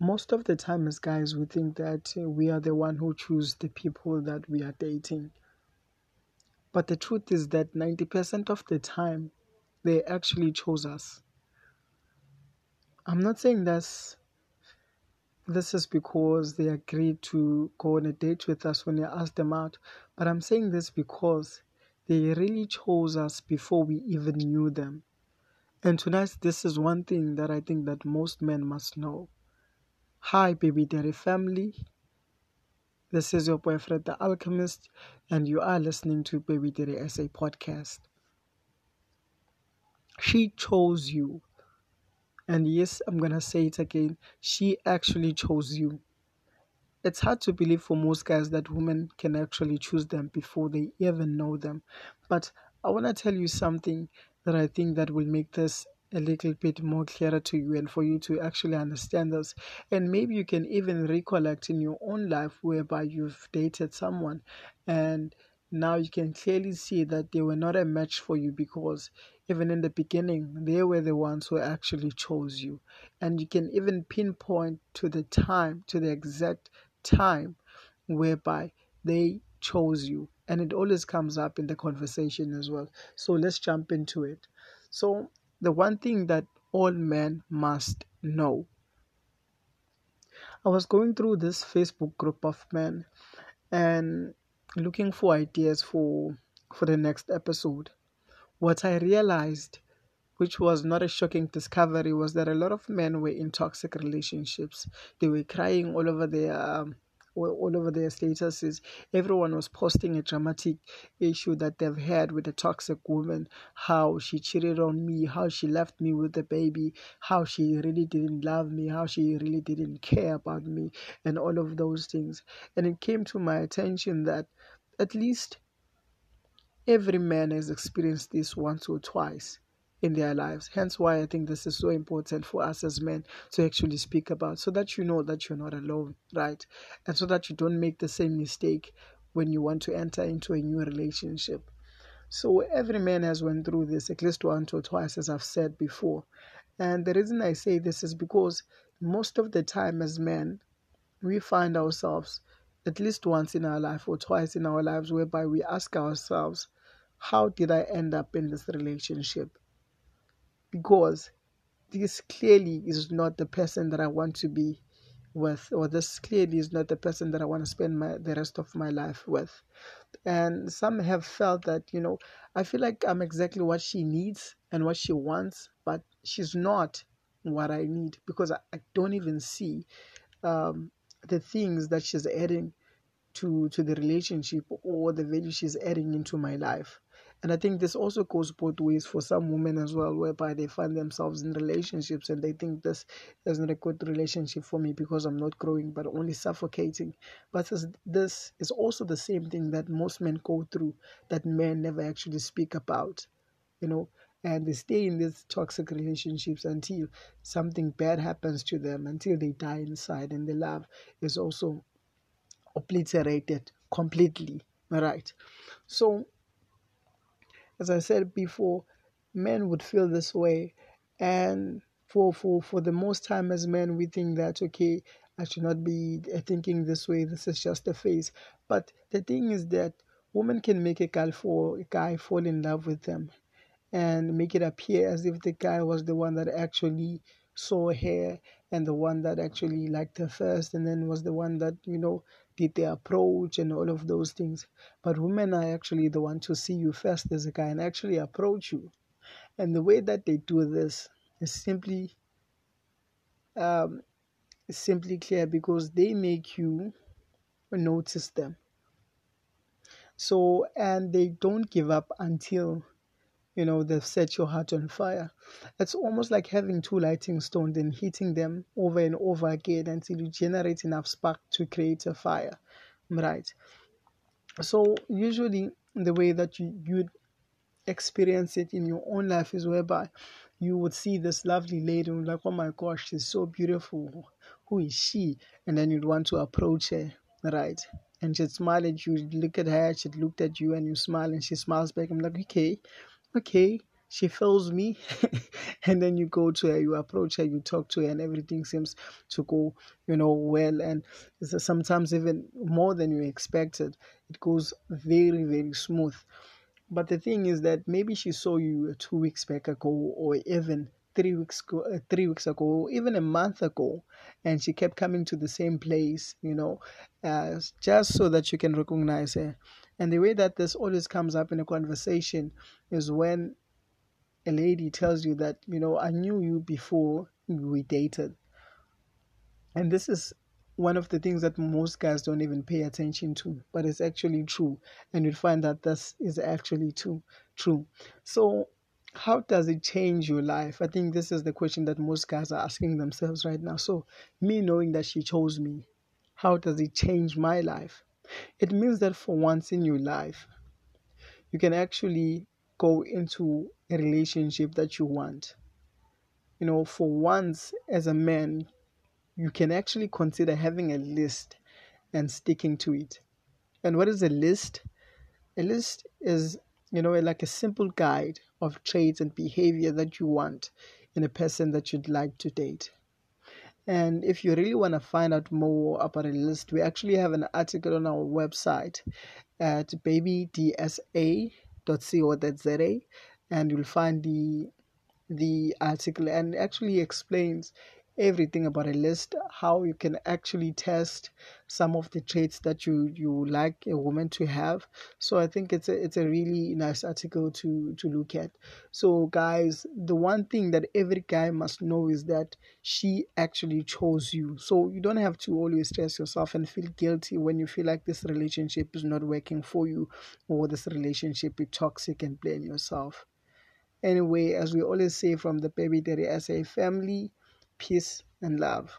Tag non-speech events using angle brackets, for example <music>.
most of the time as guys we think that uh, we are the one who choose the people that we are dating. But the truth is that 90% of the time they actually chose us. I'm not saying this this is because they agreed to go on a date with us when we asked them out but i'm saying this because they really chose us before we even knew them. And tonight this is one thing that i think that most men must know Hi, baby daddy family. This is your boyfriend, the Alchemist, and you are listening to Baby Daddy SA podcast. She chose you. And yes, I'm gonna say it again. She actually chose you. It's hard to believe for most guys that women can actually choose them before they even know them. But I wanna tell you something that I think that will make this a little bit more clearer to you and for you to actually understand this. And maybe you can even recollect in your own life whereby you've dated someone and now you can clearly see that they were not a match for you because even in the beginning they were the ones who actually chose you. And you can even pinpoint to the time to the exact time whereby they chose you. And it always comes up in the conversation as well. So let's jump into it. So the one thing that all men must know. I was going through this Facebook group of men and looking for ideas for for the next episode. What I realized, which was not a shocking discovery, was that a lot of men were in toxic relationships. They were crying all over their um, all over their statuses. Everyone was posting a dramatic issue that they've had with a toxic woman, how she cheated on me, how she left me with the baby, how she really didn't love me, how she really didn't care about me, and all of those things. And it came to my attention that at least every man has experienced this once or twice in their lives. Hence, why I think this is so important for us as men to actually speak about so that you know that you're not alone, right? And so that you don't make the same mistake when you want to enter into a new relationship. So, every man has went through this at least once or twice, as I've said before. And the reason I say this is because most of the time, as men, we find ourselves at least once in our life or twice in our lives whereby we ask ourselves, How did I end up in this relationship? Because this clearly is not the person that I want to be with, or this clearly is not the person that I want to spend my the rest of my life with. And some have felt that, you know, I feel like I'm exactly what she needs and what she wants, but she's not what I need because I, I don't even see um, the things that she's adding to to the relationship or the value she's adding into my life. And I think this also goes both ways for some women as well, whereby they find themselves in relationships and they think this is not a good relationship for me because I'm not growing but only suffocating. But this is also the same thing that most men go through that men never actually speak about, you know. And they stay in these toxic relationships until something bad happens to them, until they die inside, and the love is also obliterated completely. Right. So as I said before, men would feel this way. And for, for, for the most time as men, we think that, okay, I should not be uh, thinking this way. This is just a phase. But the thing is that women can make a guy fall, a guy fall in love with them and make it appear as if the guy was the one that actually saw her and the one that actually liked her first and then was the one that, you know, did the approach and all of those things. But women are actually the one to see you first as a guy and actually approach you. And the way that they do this is simply um, simply clear because they make you notice them. So and they don't give up until you know they've set your heart on fire. It's almost like having two lighting stones and hitting them over and over again until you generate enough spark to create a fire right? So usually the way that you you'd experience it in your own life is whereby you would see this lovely lady and like oh my gosh she's so beautiful. Who is she? And then you'd want to approach her right? And she'd smile at you look at her she'd looked at you and you smile and she smiles back i'm like okay okay, she fails me. <laughs> And then you go to her you approach her you talk to her and everything seems to go you know well. And uh, sometimes even more than you expected it goes very very smooth. But the thing is that maybe she saw you two weeks back ago or even three weeks ago, uh, three weeks ago, even a month ago, and she kept coming to the same place, you know, uh, just so that you can recognize her. And the way that this always comes up in a conversation is when a lady tells you that, you know, I knew you before we dated. And this is one of the things that most guys don't even pay attention to, but it's actually true. And you'll find that this is actually too true. So how does it change your life? I think this is the question that most guys are asking themselves right now. So, me knowing that she chose me, how does it change my life? It means that for once in your life, you can actually go into a relationship that you want. You know, for once as a man, you can actually consider having a list and sticking to it. And what is a list? A list is, you know, like a simple guide of traits and behavior that you want in a person that you'd like to date. And if you really want to find out more about a list, we actually have an article on our website at babydsa.co.za and you'll find the the article and actually explains everything about a list, how you can actually test some of the traits that you you like a woman to have. So I think it's a it's a really nice article to to look at. So guys, the one thing that every guy must know is that she actually chose you. So you don't have to always stress yourself and feel guilty when you feel like this relationship is not working for you or this relationship is toxic and blame yourself. Anyway, as we always say from the Baby Daddy SA family, peace and love.